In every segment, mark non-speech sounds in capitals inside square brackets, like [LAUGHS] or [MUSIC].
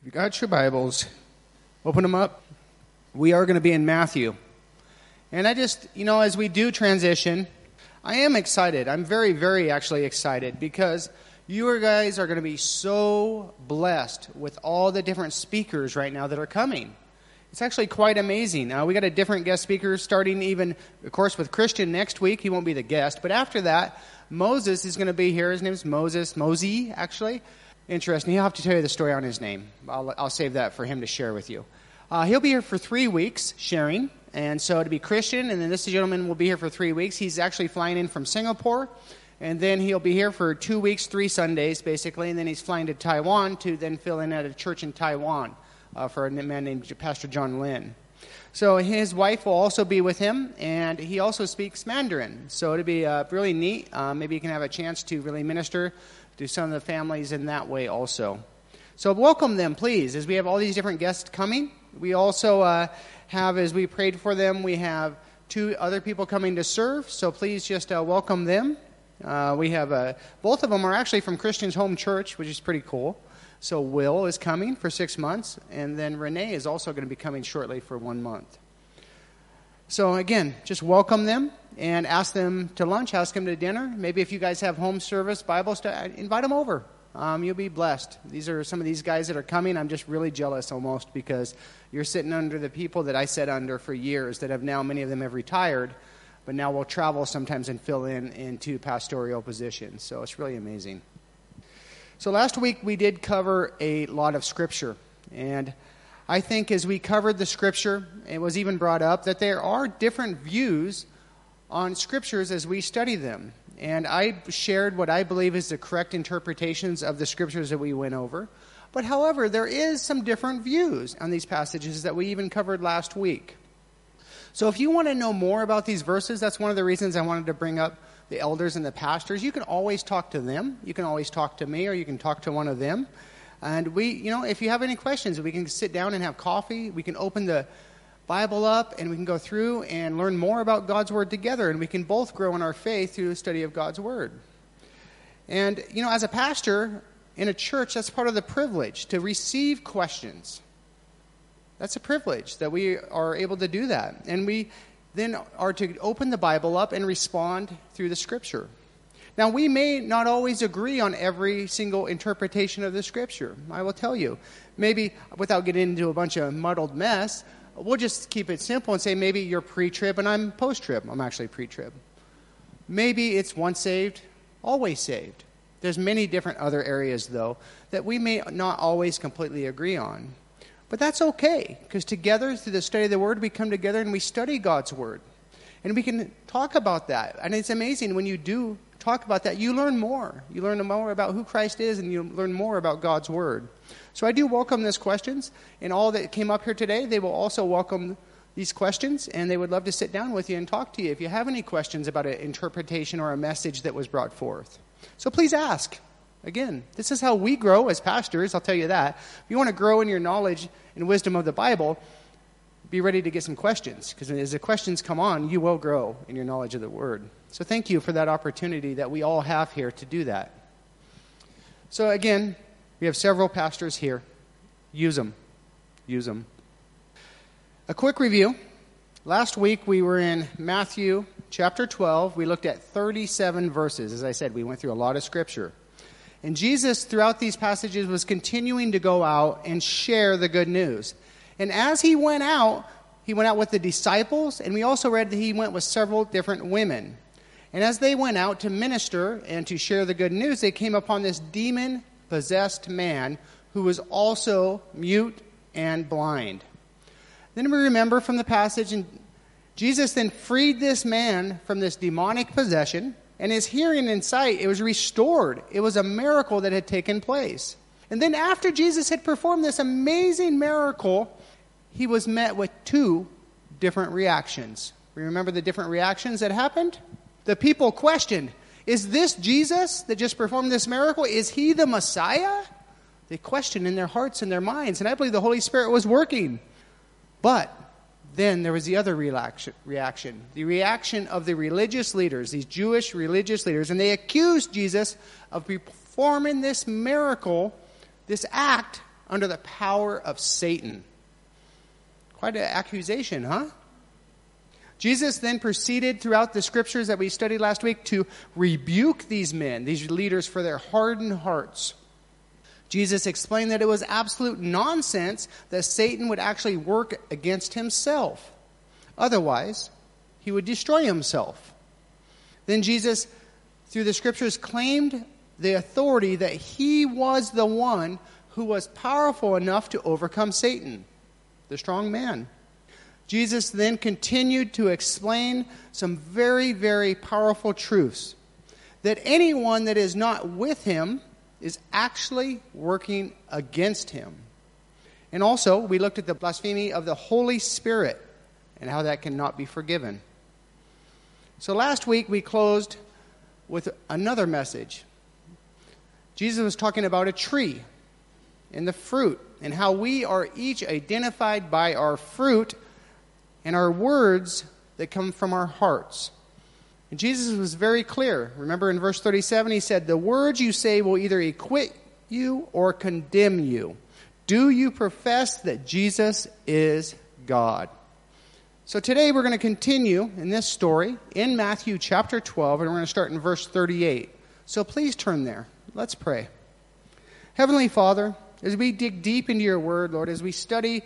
If you got your Bibles, open them up. We are going to be in Matthew. And I just, you know, as we do transition, I am excited. I'm very, very actually excited because you guys are going to be so blessed with all the different speakers right now that are coming. It's actually quite amazing. Uh, we got a different guest speaker starting even, of course, with Christian next week. He won't be the guest, but after that, Moses is going to be here. His name is Moses, Mosey, actually. Interesting. He'll have to tell you the story on his name. I'll, I'll save that for him to share with you. Uh, he'll be here for three weeks sharing, and so to be Christian, and then this gentleman will be here for three weeks. He's actually flying in from Singapore, and then he'll be here for two weeks, three Sundays, basically, and then he's flying to Taiwan to then fill in at a church in Taiwan uh, for a man named Pastor John Lin. So his wife will also be with him, and he also speaks Mandarin. So it'll be uh, really neat. Uh, maybe you can have a chance to really minister to some of the families in that way also. So welcome them, please, as we have all these different guests coming. We also uh, have, as we prayed for them, we have two other people coming to serve. So please just uh, welcome them. Uh, we have uh, both of them are actually from Christian's Home Church, which is pretty cool. So Will is coming for six months, and then Renee is also going to be coming shortly for one month. So again, just welcome them and ask them to lunch, ask them to dinner. Maybe if you guys have home service, Bible study, invite them over. Um, you'll be blessed. These are some of these guys that are coming. I'm just really jealous almost because you're sitting under the people that I sat under for years that have now, many of them have retired, but now will travel sometimes and fill in into pastoral positions. So it's really amazing. So last week we did cover a lot of scripture. And I think as we covered the scripture, it was even brought up that there are different views on scriptures as we study them. And I shared what I believe is the correct interpretations of the scriptures that we went over. But however, there is some different views on these passages that we even covered last week. So if you want to know more about these verses, that's one of the reasons I wanted to bring up the elders and the pastors. You can always talk to them. You can always talk to me or you can talk to one of them. And we, you know, if you have any questions, we can sit down and have coffee. We can open the Bible up and we can go through and learn more about God's Word together, and we can both grow in our faith through the study of God's Word. And, you know, as a pastor in a church, that's part of the privilege to receive questions. That's a privilege that we are able to do that. And we then are to open the Bible up and respond through the Scripture. Now, we may not always agree on every single interpretation of the Scripture. I will tell you. Maybe without getting into a bunch of muddled mess, we'll just keep it simple and say maybe you're pre trib and I'm post trib. I'm actually pre trib. Maybe it's once saved, always saved. There's many different other areas, though, that we may not always completely agree on. But that's okay, because together, through the study of the Word, we come together and we study God's Word. And we can talk about that. And it's amazing when you do talk about that, you learn more. You learn more about who Christ is, and you learn more about God's Word. So I do welcome these questions, and all that came up here today, they will also welcome these questions, and they would love to sit down with you and talk to you if you have any questions about an interpretation or a message that was brought forth. So please ask. Again, this is how we grow as pastors, I'll tell you that. If you want to grow in your knowledge and wisdom of the Bible, be ready to get some questions, because as the questions come on, you will grow in your knowledge of the Word. So thank you for that opportunity that we all have here to do that. So again, we have several pastors here. Use them. Use them. A quick review. Last week we were in Matthew chapter 12. We looked at 37 verses. As I said, we went through a lot of scripture. And Jesus, throughout these passages, was continuing to go out and share the good news. And as he went out, he went out with the disciples, and we also read that he went with several different women. And as they went out to minister and to share the good news, they came upon this demon possessed man who was also mute and blind. Then we remember from the passage, and Jesus then freed this man from this demonic possession, and his hearing and sight, it was restored. It was a miracle that had taken place. And then after Jesus had performed this amazing miracle, he was met with two different reactions. Remember the different reactions that happened? The people questioned, is this Jesus that just performed this miracle? Is he the Messiah? They questioned in their hearts and their minds, and I believe the Holy Spirit was working. But then there was the other reaction the reaction of the religious leaders, these Jewish religious leaders, and they accused Jesus of performing this miracle, this act under the power of Satan. Quite an accusation, huh? Jesus then proceeded throughout the scriptures that we studied last week to rebuke these men, these leaders, for their hardened hearts. Jesus explained that it was absolute nonsense that Satan would actually work against himself. Otherwise, he would destroy himself. Then Jesus, through the scriptures, claimed the authority that he was the one who was powerful enough to overcome Satan, the strong man. Jesus then continued to explain some very, very powerful truths that anyone that is not with him is actually working against him. And also, we looked at the blasphemy of the Holy Spirit and how that cannot be forgiven. So last week we closed with another message. Jesus was talking about a tree and the fruit and how we are each identified by our fruit and our words that come from our hearts. And Jesus was very clear. Remember in verse 37, he said, The words you say will either acquit you or condemn you. Do you profess that Jesus is God? So today we're going to continue in this story in Matthew chapter 12, and we're going to start in verse 38. So please turn there. Let's pray. Heavenly Father, as we dig deep into your word, Lord, as we study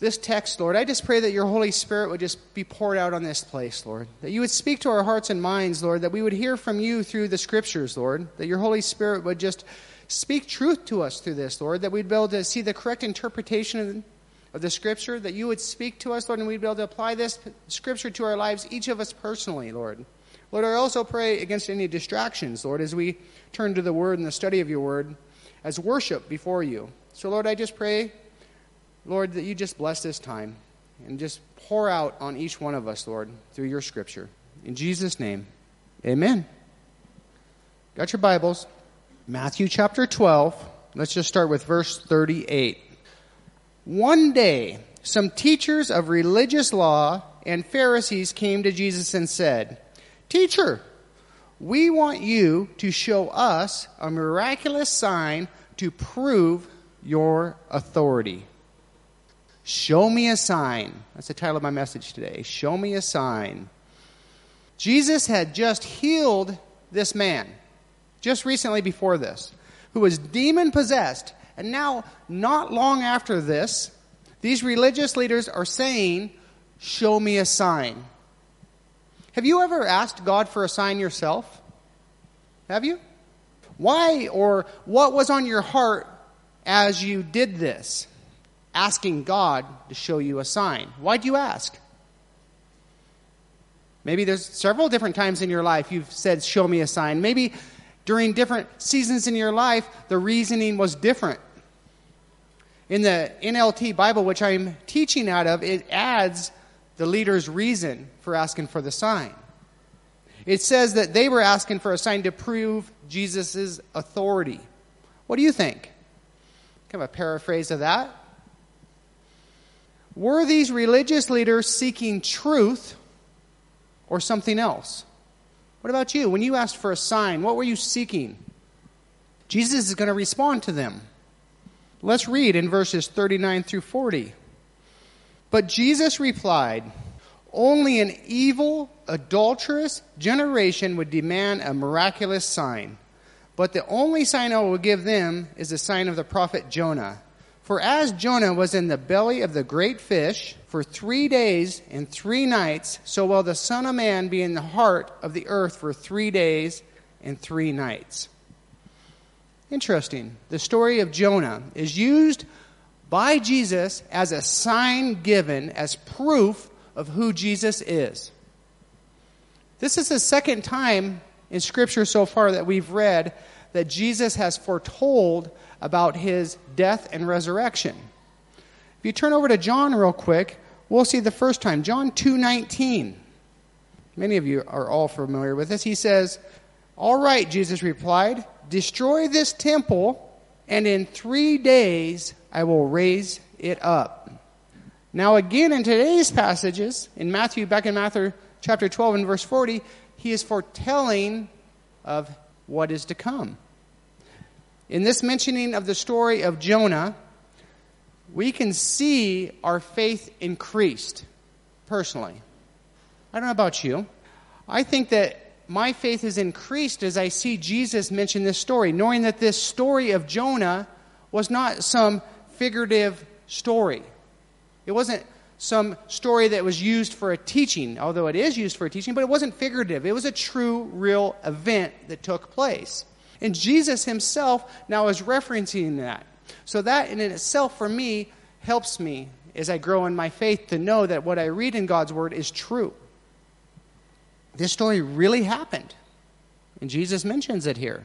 this text, Lord, I just pray that your Holy Spirit would just be poured out on this place, Lord. That you would speak to our hearts and minds, Lord, that we would hear from you through the scriptures, Lord. That your Holy Spirit would just speak truth to us through this, Lord. That we'd be able to see the correct interpretation of, the scripture. That you would speak to us, Lord, and we'd be able to apply this scripture to our lives, each of us personally, Lord. Lord, I also pray against any distractions, Lord, as we turn to the word and the study of your word as worship before you. So, Lord, I just pray Lord, that you just bless this time and just pour out on each one of us, Lord, through your scripture. In Jesus' name, amen. Got your Bibles? Matthew chapter 12. Let's just start with verse 38. One day, some teachers of religious law and Pharisees came to Jesus and said, Teacher, we want you to show us a miraculous sign to prove your authority. Show me a sign. That's the title of my message today. Show me a sign. Jesus had just healed this man, just recently before this, who was demon possessed. And now, not long after this, these religious leaders are saying, Show me a sign. Have you ever asked God for a sign yourself? Have you? Why or what was on your heart as you did this? asking God to show you a sign. Why do you ask? Maybe there's several different times in your life you've said, Show me a sign. Maybe during different seasons in your life, the reasoning was different. In the NLT Bible, which I'm teaching out of, it adds the leader's reason for asking for the sign. It says that they were asking for a sign to prove Jesus' authority. What do you think? Kind of a paraphrase of that. Were these religious leaders seeking truth or something else? What about you? When you asked for a sign, what were you seeking? Jesus is going to respond to them. Let's read in verses 39 through 40. But Jesus replied, Only an evil, adulterous generation would demand a miraculous sign. But the only sign I will give them is the sign of the prophet Jonah. For as Jonah was in the belly of the great fish for three days and three nights, so will the Son of Man be in the heart of the earth for three days and three nights. Interesting. The story of Jonah is used by Jesus as a sign given as proof of who Jesus is. This is the second time in Scripture so far that we've read that Jesus has foretold about his death and resurrection. If you turn over to John real quick, we'll see the first time. John 2:19. Many of you are all familiar with this. He says, "All right," Jesus replied, "destroy this temple, and in 3 days I will raise it up." Now again in today's passages, in Matthew back in Matthew chapter 12 and verse 40, he is foretelling of what is to come. In this mentioning of the story of Jonah, we can see our faith increased personally. I don't know about you. I think that my faith is increased as I see Jesus mention this story, knowing that this story of Jonah was not some figurative story. It wasn't some story that was used for a teaching, although it is used for a teaching, but it wasn't figurative. It was a true, real event that took place. And Jesus himself now is referencing that. So that in itself, for me, helps me as I grow in my faith to know that what I read in God's Word is true. This story really happened, and Jesus mentions it here.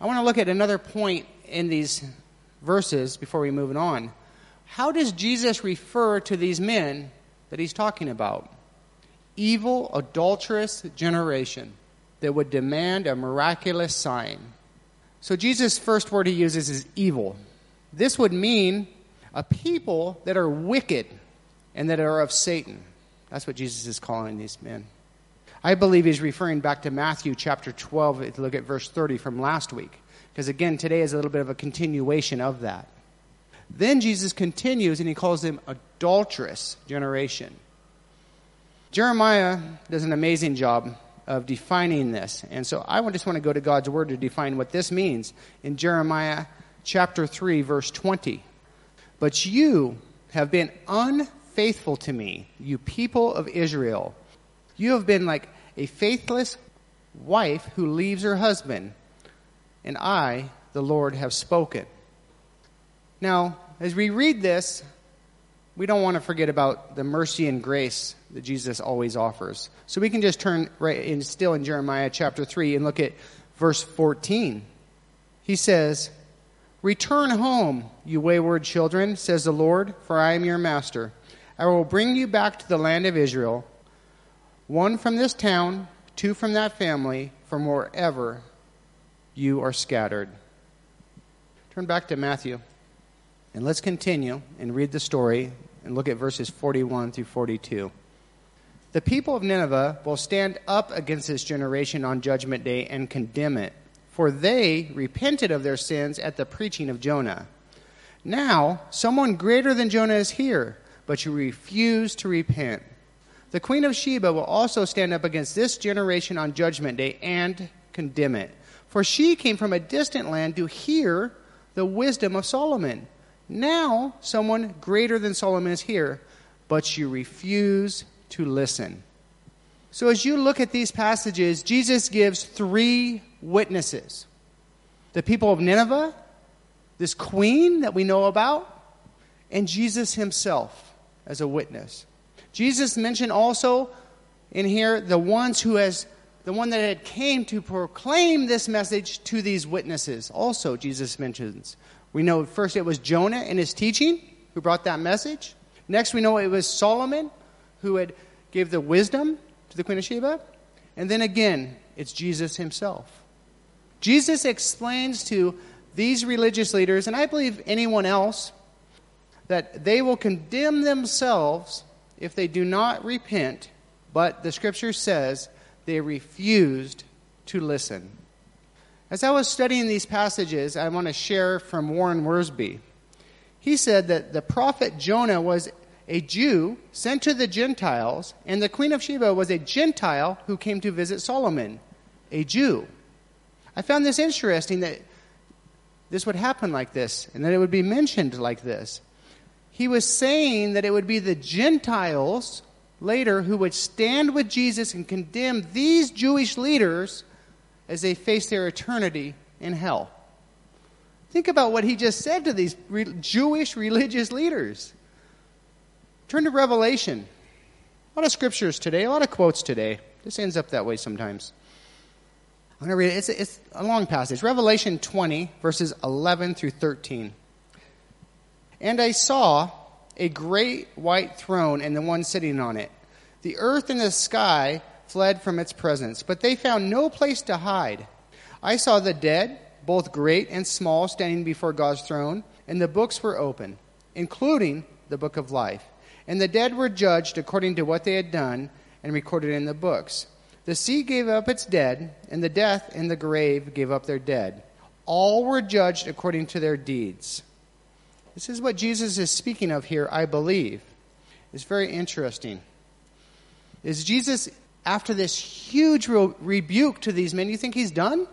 I want to look at another point in these verses before we move on. How does Jesus refer to these men that he's talking about? Evil, adulterous generation that would demand a miraculous sign. So Jesus' first word he uses is evil. This would mean a people that are wicked and that are of Satan. That's what Jesus is calling these men. I believe he's referring back to Matthew chapter 12, if you look at verse 30 from last week. Because again, today is a little bit of a continuation of that. Then Jesus continues and he calls them adulterous generation. Jeremiah does an amazing job of defining this. And so I just want to go to God's word to define what this means in Jeremiah chapter 3, verse 20. But you have been unfaithful to me, you people of Israel. You have been like a faithless wife who leaves her husband, and I, the Lord, have spoken. Now, as we read this, we don't want to forget about the mercy and grace that Jesus always offers. So we can just turn right in still in Jeremiah chapter 3 and look at verse 14. He says, Return home, you wayward children, says the Lord, for I am your master. I will bring you back to the land of Israel, one from this town, two from that family, from wherever you are scattered. Turn back to Matthew. And let's continue and read the story and look at verses 41 through 42. The people of Nineveh will stand up against this generation on Judgment Day and condemn it, for they repented of their sins at the preaching of Jonah. Now, someone greater than Jonah is here, but you refuse to repent. The queen of Sheba will also stand up against this generation on Judgment Day and condemn it. For she came from a distant land to hear the wisdom of Solomon. Now, someone greater than Solomon is here, but you refuse to listen. So, as you look at these passages, Jesus gives three witnesses the people of Nineveh, this queen that we know about, and Jesus himself as a witness. Jesus mentioned also in here the ones who has the one that had came to proclaim this message to these witnesses. Also, Jesus mentions we know first it was Jonah and his teaching who brought that message. Next, we know it was Solomon who had gave the wisdom to the Queen of Sheba. And then again, it's Jesus himself. Jesus explains to these religious leaders, and I believe anyone else, that they will condemn themselves if they do not repent, but the scripture says they refused to listen. As I was studying these passages, I want to share from Warren Wiersbe. He said that the prophet Jonah was a Jew sent to the Gentiles, and the Queen of Sheba was a Gentile who came to visit Solomon, a Jew. I found this interesting that this would happen like this, and that it would be mentioned like this. He was saying that it would be the Gentiles later who would stand with Jesus and condemn these Jewish leaders as they face their eternity in hell. Think about what he just said to these re- Jewish religious leaders. Turn to Revelation. A lot of scriptures today, a lot of quotes today. This ends up that way sometimes. I'm going to read it. It's a, it's a long passage. Revelation 20, verses 11 through 13. And I saw a great white throne and the one sitting on it. The earth and the sky fled from its presence, but they found no place to hide. I saw the dead, both great and small, standing before God's throne, and the books were open, including the book of life. And the dead were judged according to what they had done and recorded in the books. The sea gave up its dead, and the death and the grave gave up their dead. All were judged according to their deeds. This is what Jesus is speaking of here, I believe. It's very interesting. Is Jesus, after this huge re- rebuke to these men, you think he's done?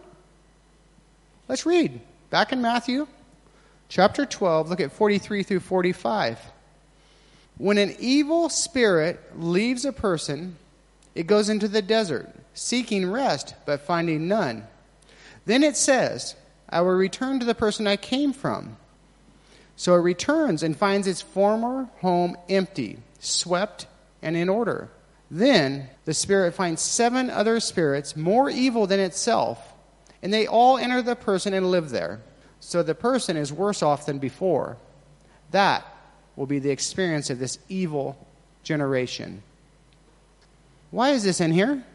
Let's read. Back in Matthew chapter 12, look at 43 through 45. When an evil spirit leaves a person, it goes into the desert, seeking rest, but finding none. Then it says, I will return to the person I came from. So it returns and finds its former home empty, swept, and in order. Then the spirit finds seven other spirits more evil than itself, and they all enter the person and live there. So the person is worse off than before. That will be the experience of this evil generation. Why is this in here?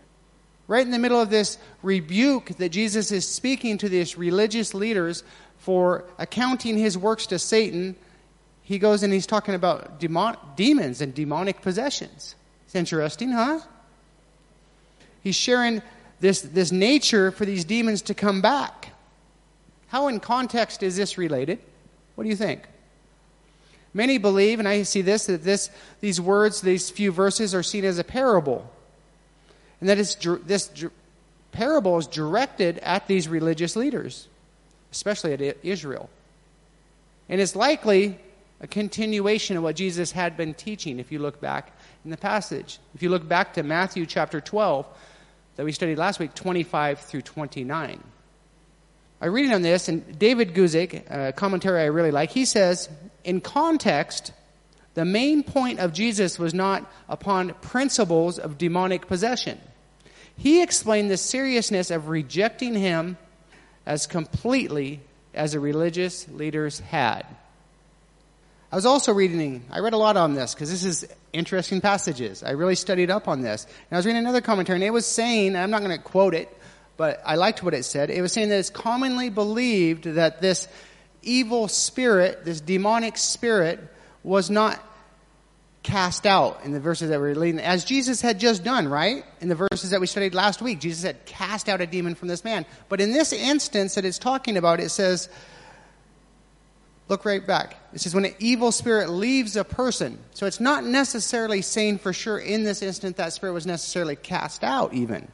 Right in the middle of this rebuke that Jesus is speaking to these religious leaders for accounting his works to Satan, he goes and he's talking about demon- demons and demonic possessions. It's interesting, huh? He's sharing this, this nature for these demons to come back. How, in context, is this related? What do you think? Many believe, and I see this, that this, these words, these few verses, are seen as a parable. And that is, this parable is directed at these religious leaders, especially at Israel. And it's likely a continuation of what Jesus had been teaching if you look back in the passage. If you look back to Matthew chapter 12 that we studied last week, 25 through 29. I read on this, and David Guzik, a commentary I really like, he says, in context, the main point of Jesus was not upon principles of demonic possession. He explained the seriousness of rejecting him as completely as the religious leaders had. I was also reading, I read a lot on this because this is interesting passages. I really studied up on this. And I was reading another commentary, and it was saying, I'm not going to quote it, but I liked what it said. It was saying that it's commonly believed that this evil spirit, this demonic spirit, was not cast out in the verses that we're reading, as Jesus had just done, right? In the verses that we studied last week, Jesus had cast out a demon from this man. But in this instance that it's talking about, it says, look right back. It says, when an evil spirit leaves a person. So it's not necessarily saying for sure in this instant that spirit was necessarily cast out, even.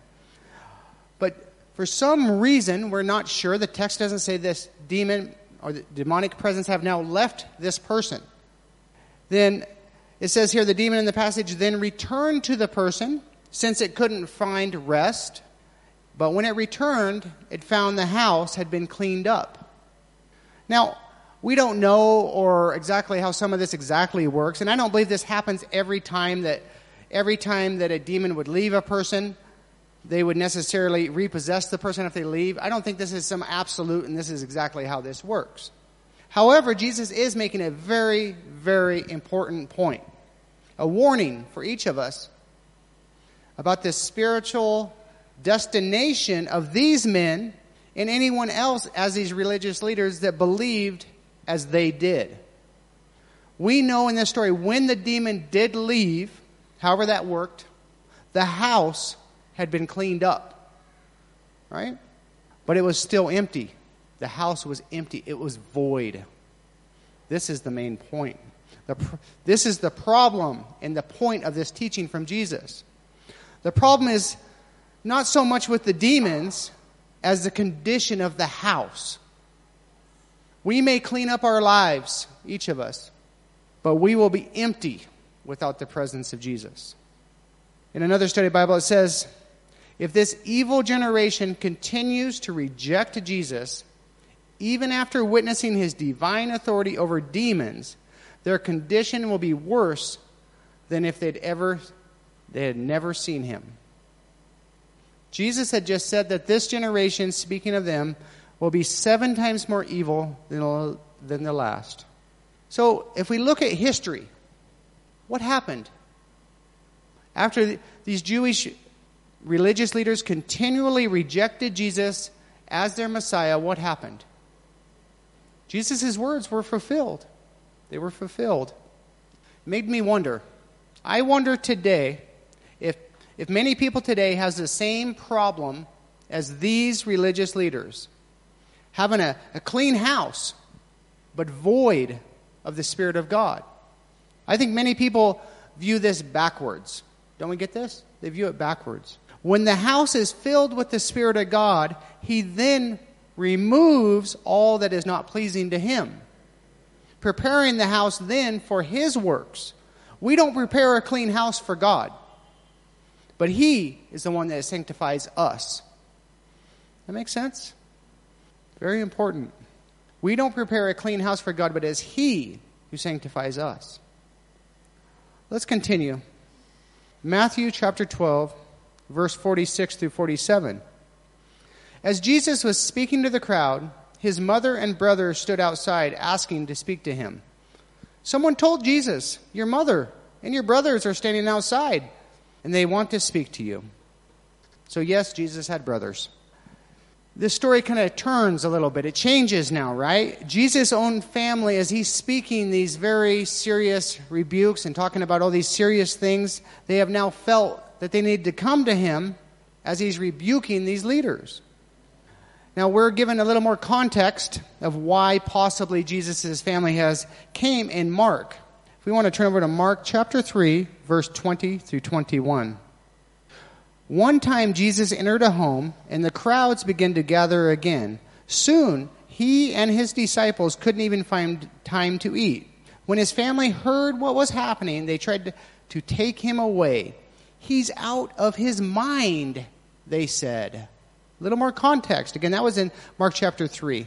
But for some reason, we're not sure. The text doesn't say this demon or the demonic presence have now left this person. Then it says here the demon in the passage then returned to the person since it couldn't find rest. But when it returned, it found the house had been cleaned up. Now, we don't know or exactly how some of this exactly works, and I don't believe this happens every time that every time that a demon would leave a person, they would necessarily repossess the person if they leave. I don't think this is some absolute and this is exactly how this works. However, Jesus is making a very, very important point, a warning for each of us about this spiritual destination of these men and anyone else as these religious leaders that believed as they did. We know in this story when the demon did leave, however that worked, the house had been cleaned up. Right? But it was still empty. The house was empty, it was void. This is the main point. The, this is the problem and the point of this teaching from Jesus. The problem is not so much with the demons as the condition of the house. We may clean up our lives, each of us, but we will be empty without the presence of Jesus. In another study Bible, it says, if this evil generation continues to reject Jesus, even after witnessing his divine authority over demons, their condition will be worse than if they'd ever they had never seen him. Jesus had just said that this generation, speaking of them, will be seven times more evil than, than the last. So, if we look at history, what happened? After these Jewish religious leaders continually rejected Jesus as their Messiah, what happened? Jesus' words were fulfilled. They were fulfilled. It made me wonder. I wonder today if, if many people today has the same problem as these religious leaders. having a, a clean house, but void of the Spirit of God. I think many people view this backwards. Don't we get this? They view it backwards. When the house is filled with the Spirit of God, He then removes all that is not pleasing to Him, preparing the house then for His works. We don't prepare a clean house for God, but He is the one that sanctifies us. That makes sense? Very important. We don't prepare a clean house for God, but it's He who sanctifies us. Let's continue. Matthew chapter 12, verse 46 through 47. As Jesus was speaking to the crowd, his mother and brother stood outside asking to speak to him. Someone told Jesus, Your mother and your brothers are standing outside, and they want to speak to you. So, yes, Jesus had brothers. This story kind of turns a little bit. It changes now, right? Jesus' own family, as he's speaking these very serious rebukes and talking about all these serious things, they have now felt that they need to come to him as he's rebuking these leaders. Now we're given a little more context of why possibly Jesus' family has came in Mark. If we want to turn over to Mark chapter 3, verse 20 through 21. One time Jesus entered a home, and the crowds began to gather again. Soon he and his disciples couldn't even find time to eat. When his family heard what was happening, they tried to, to take him away. He's out of his mind, they said. A little more context. Again, that was in Mark chapter 3.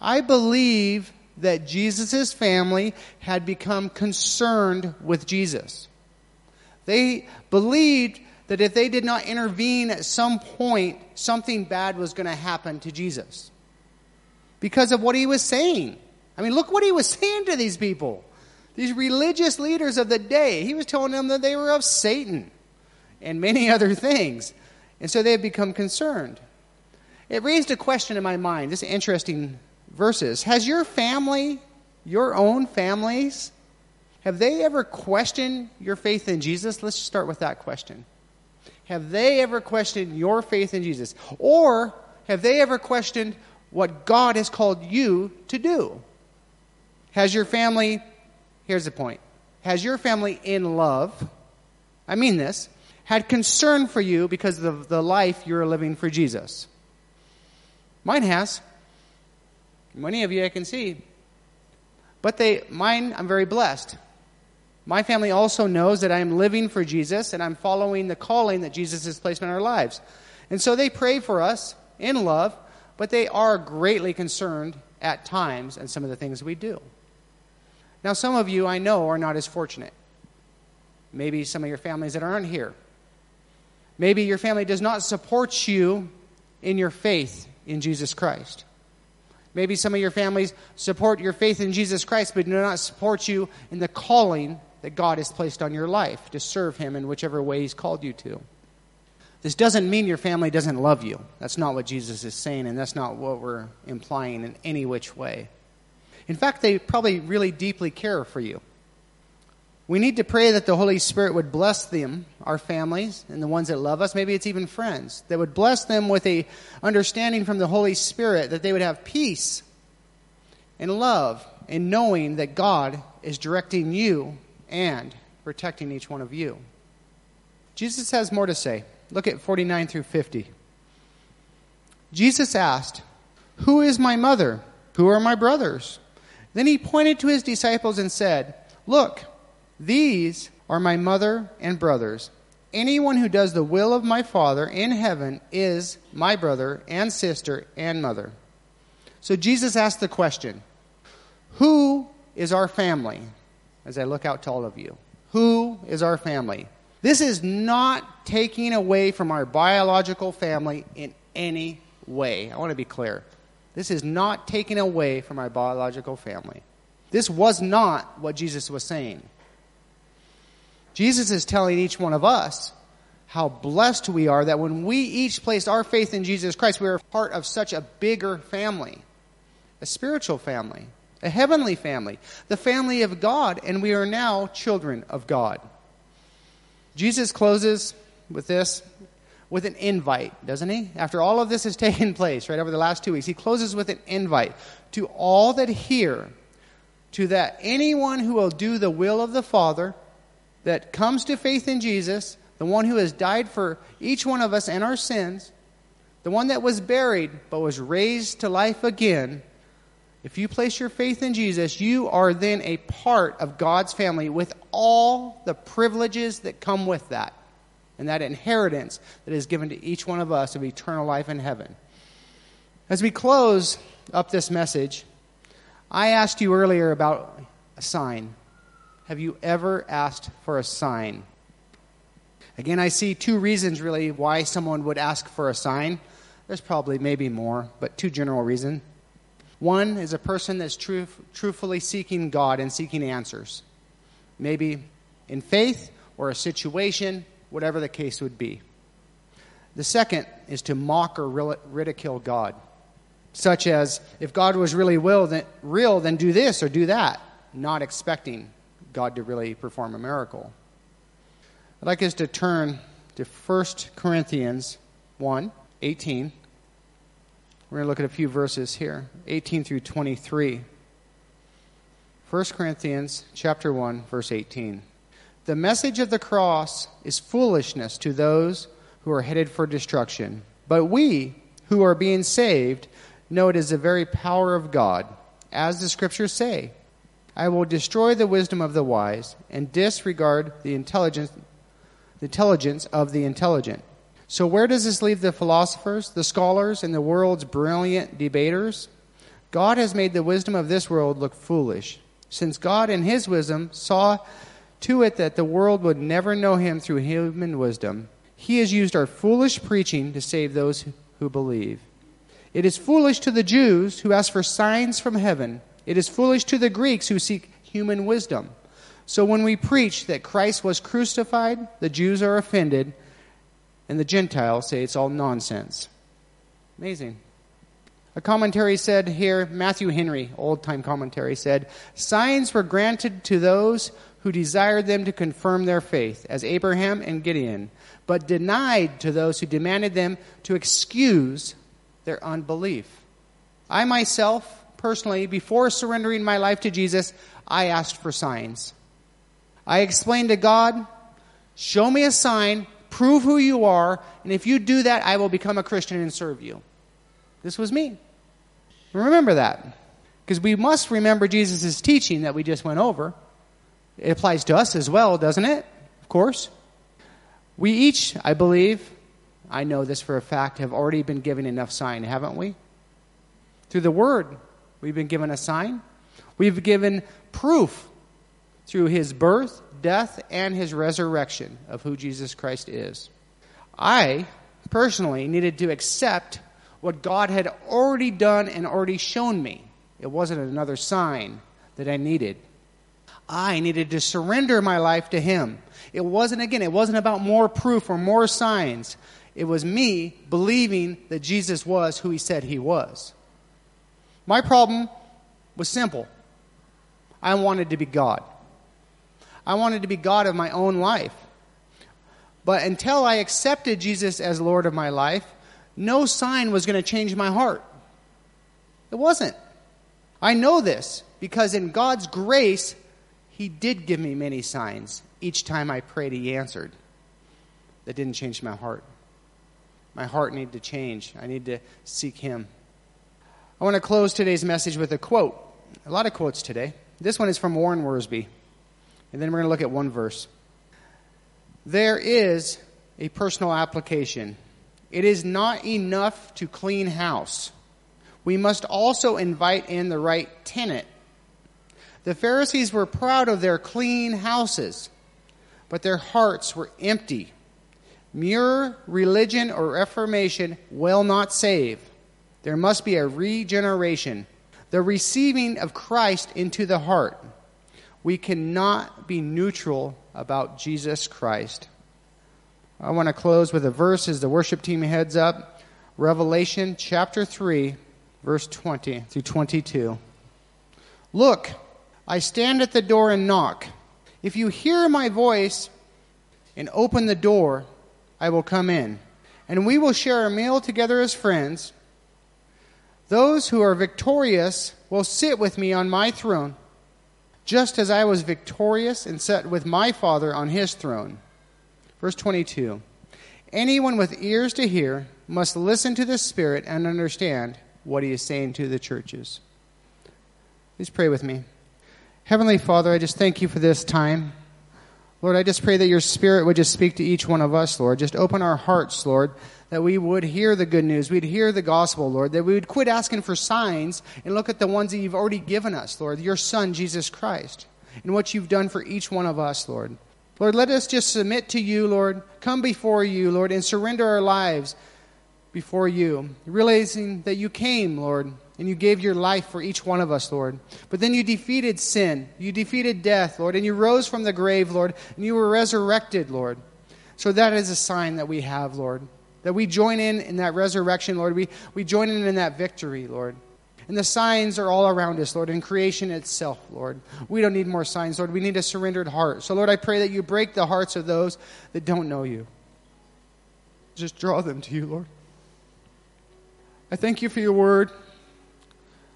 I believe that Jesus' family had become concerned with Jesus. They believed that if they did not intervene at some point, something bad was going to happen to Jesus because of what he was saying. I mean, look what he was [LAUGHS] saying to these people. These religious leaders of the day, he was telling them that they were of Satan and many [LAUGHS] other things. And so they had become concerned. It raised a question in my mind, this interesting verses. Has your family, your own families, have they ever questioned your faith in Jesus? Let's start with that question. Have they ever questioned your faith in Jesus? Or have they ever questioned what God has called you to do? Has your family Here's the point Has your family in love, I mean this, had concern for you because of the life you're living for Jesus? Mine has. Many of you I can see. But they, mine, I'm very blessed. My family also knows that I am living for Jesus and I'm following the calling that Jesus has placed in our lives. And so they pray for us in love, but they are greatly concerned at times and some of the things we do. Now, some of you I know are not as fortunate. Maybe some of your families that aren't here. Maybe your family does not support you in your faith in Jesus Christ. Maybe some of your families support your faith in Jesus Christ, but do not support you in the calling that God has placed on your life to serve Him in whichever way He's called you to. This doesn't mean your family doesn't love you. That's not what Jesus is saying, and that's not what we're implying in any which way. In fact, they probably really deeply care for you. We need to pray that the Holy Spirit would bless them, our families, and the ones that love us. Maybe it's even friends. That would bless them with a understanding from the Holy Spirit that they would have peace and love in knowing that God is directing you and protecting each one of you. Jesus has more to say. Look at 49 through 50. Jesus asked, Who is my mother? Who are my brothers? Then he pointed to his disciples and said, Look, these are my mother and brothers. Anyone who does the will of my Father in heaven is my brother and sister and mother. So Jesus asked the question Who is our family? As I look out to all of you, who is our family? This is not taking away from our biological family in any way. I want to be clear. This is not taken away from our biological family. This was not what Jesus was saying. Jesus is telling each one of us how blessed we are that when we each place our faith in Jesus Christ, we are part of such a bigger family, a spiritual family, a heavenly family, the family of God, and we are now children of God. Jesus closes with this with an invite, doesn't he? After all of this has [LAUGHS] taken place, right over the last two weeks, he closes with an invite to all that hear, to that anyone who will do the will of the Father, that comes to faith in Jesus, the one who has died for each one of us and our sins, the one that was buried but was raised to life again. If you place your faith in Jesus, you are then a part of God's family with all the privileges that come with that and that inheritance that is given to each one of us of eternal life in heaven. As we close up this message, I asked you earlier about a sign. Have you ever asked for a sign? Again, I see two reasons really why someone would ask for a sign. There's probably maybe more, but two general reasons. One is a person that's truth, truthfully seeking God and seeking answers, maybe in faith or a situation whatever the case would be. The second is to mock or ridicule God, such as if God was really will, then, real, then do this or do that, not expecting God to really perform a miracle. I'd like us to turn to 1 Corinthians 1 18. We're going to look at a few verses here 18 through 23. 1 Corinthians chapter 1 verse 18. The message of the cross is foolishness to those who are headed for destruction. But we, who are being saved, know it is the very power of God. As the scriptures say, I will destroy the wisdom of the wise and disregard the intelligence, the intelligence of the intelligent. So, where does this leave the philosophers, the scholars, and the world's brilliant debaters? God has made the wisdom of this world look foolish, since God, in his wisdom, saw to it that the world would never know him through human wisdom. He has used our foolish preaching to save those who believe. It is foolish to the Jews who ask for signs from heaven. It is foolish to the Greeks who seek human wisdom. So when we preach that Christ was crucified, the Jews are offended, and the Gentiles say it's all nonsense. Amazing. A commentary said here, Matthew Henry, old time commentary, said, Signs were granted to those who desired them to confirm their faith, as Abraham and Gideon, but denied to those who demanded them to excuse their unbelief. I myself, personally, before surrendering my life to Jesus, I asked for signs. I explained to God, show me a sign, prove who you are, and if you do that, I will become a Christian and serve you. This was me. Remember that. Because we must remember Jesus' teaching that we just went over. It applies to us as well, doesn't it? Of course. We each, I believe, I know this for a fact, have already been given enough sign, haven't we? Through the Word, we've been given a sign. We've given proof through his birth, death, and his resurrection of who Jesus Christ is. I personally needed to accept what God had already done and already shown me. It wasn't another sign that I needed. I needed to surrender my life to Him. It wasn't, again, it wasn't about more proof or more signs. It was me believing that Jesus was who He said He was. My problem was simple I wanted to be God. I wanted to be God of my own life. But until I accepted Jesus as Lord of my life, no sign was going to change my heart. It wasn't. I know this because in God's grace, he did give me many signs. Each time I prayed, He answered. That didn't change my heart. My heart needed to change. I need to seek Him. I want to close today's message with a quote. A lot of quotes today. This one is from Warren Wiersbe. And then we're going to look at one verse. There is a personal application. It is not enough to clean house. We must also invite in the right tenant the Pharisees were proud of their clean houses, but their hearts were empty. Mere religion or reformation will not save. There must be a regeneration, the receiving of Christ into the heart. We cannot be neutral about Jesus Christ. I want to close with a verse as the worship team heads up. Revelation chapter 3, verse 20 through 22. Look, I stand at the door and knock. If you hear my voice and open the door, I will come in and we will share a meal together as friends. Those who are victorious will sit with me on my throne, just as I was victorious and sat with my Father on his throne. Verse 22 Anyone with ears to hear must listen to the Spirit and understand what he is saying to the churches. Please pray with me. Heavenly Father, I just thank you for this time. Lord, I just pray that your Spirit would just speak to each one of us, Lord. Just open our hearts, Lord, that we would hear the good news. We'd hear the gospel, Lord. That we would quit asking for signs and look at the ones that you've already given us, Lord. Your Son, Jesus Christ, and what you've done for each one of us, Lord. Lord, let us just submit to you, Lord. Come before you, Lord, and surrender our lives before you, realizing that you came, Lord, and you gave your life for each one of us, Lord. But then you defeated sin, you defeated death, Lord, and you rose from the grave, Lord, and you were resurrected, Lord. So that is a sign that we have, Lord, that we join in in that resurrection, Lord. We, we join in in that victory, Lord. And the signs are all around us, Lord, in creation itself, Lord. We don't need more signs, Lord. We need a surrendered heart. So, Lord, I pray that you break the hearts of those that don't know you. Just draw them to you, Lord. I thank you for your word.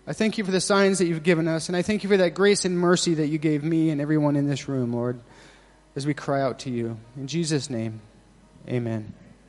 I thank you for the signs that you've given us, and I thank you for that grace and mercy that you gave me and everyone in this room, Lord, as we cry out to you. In Jesus' name, amen.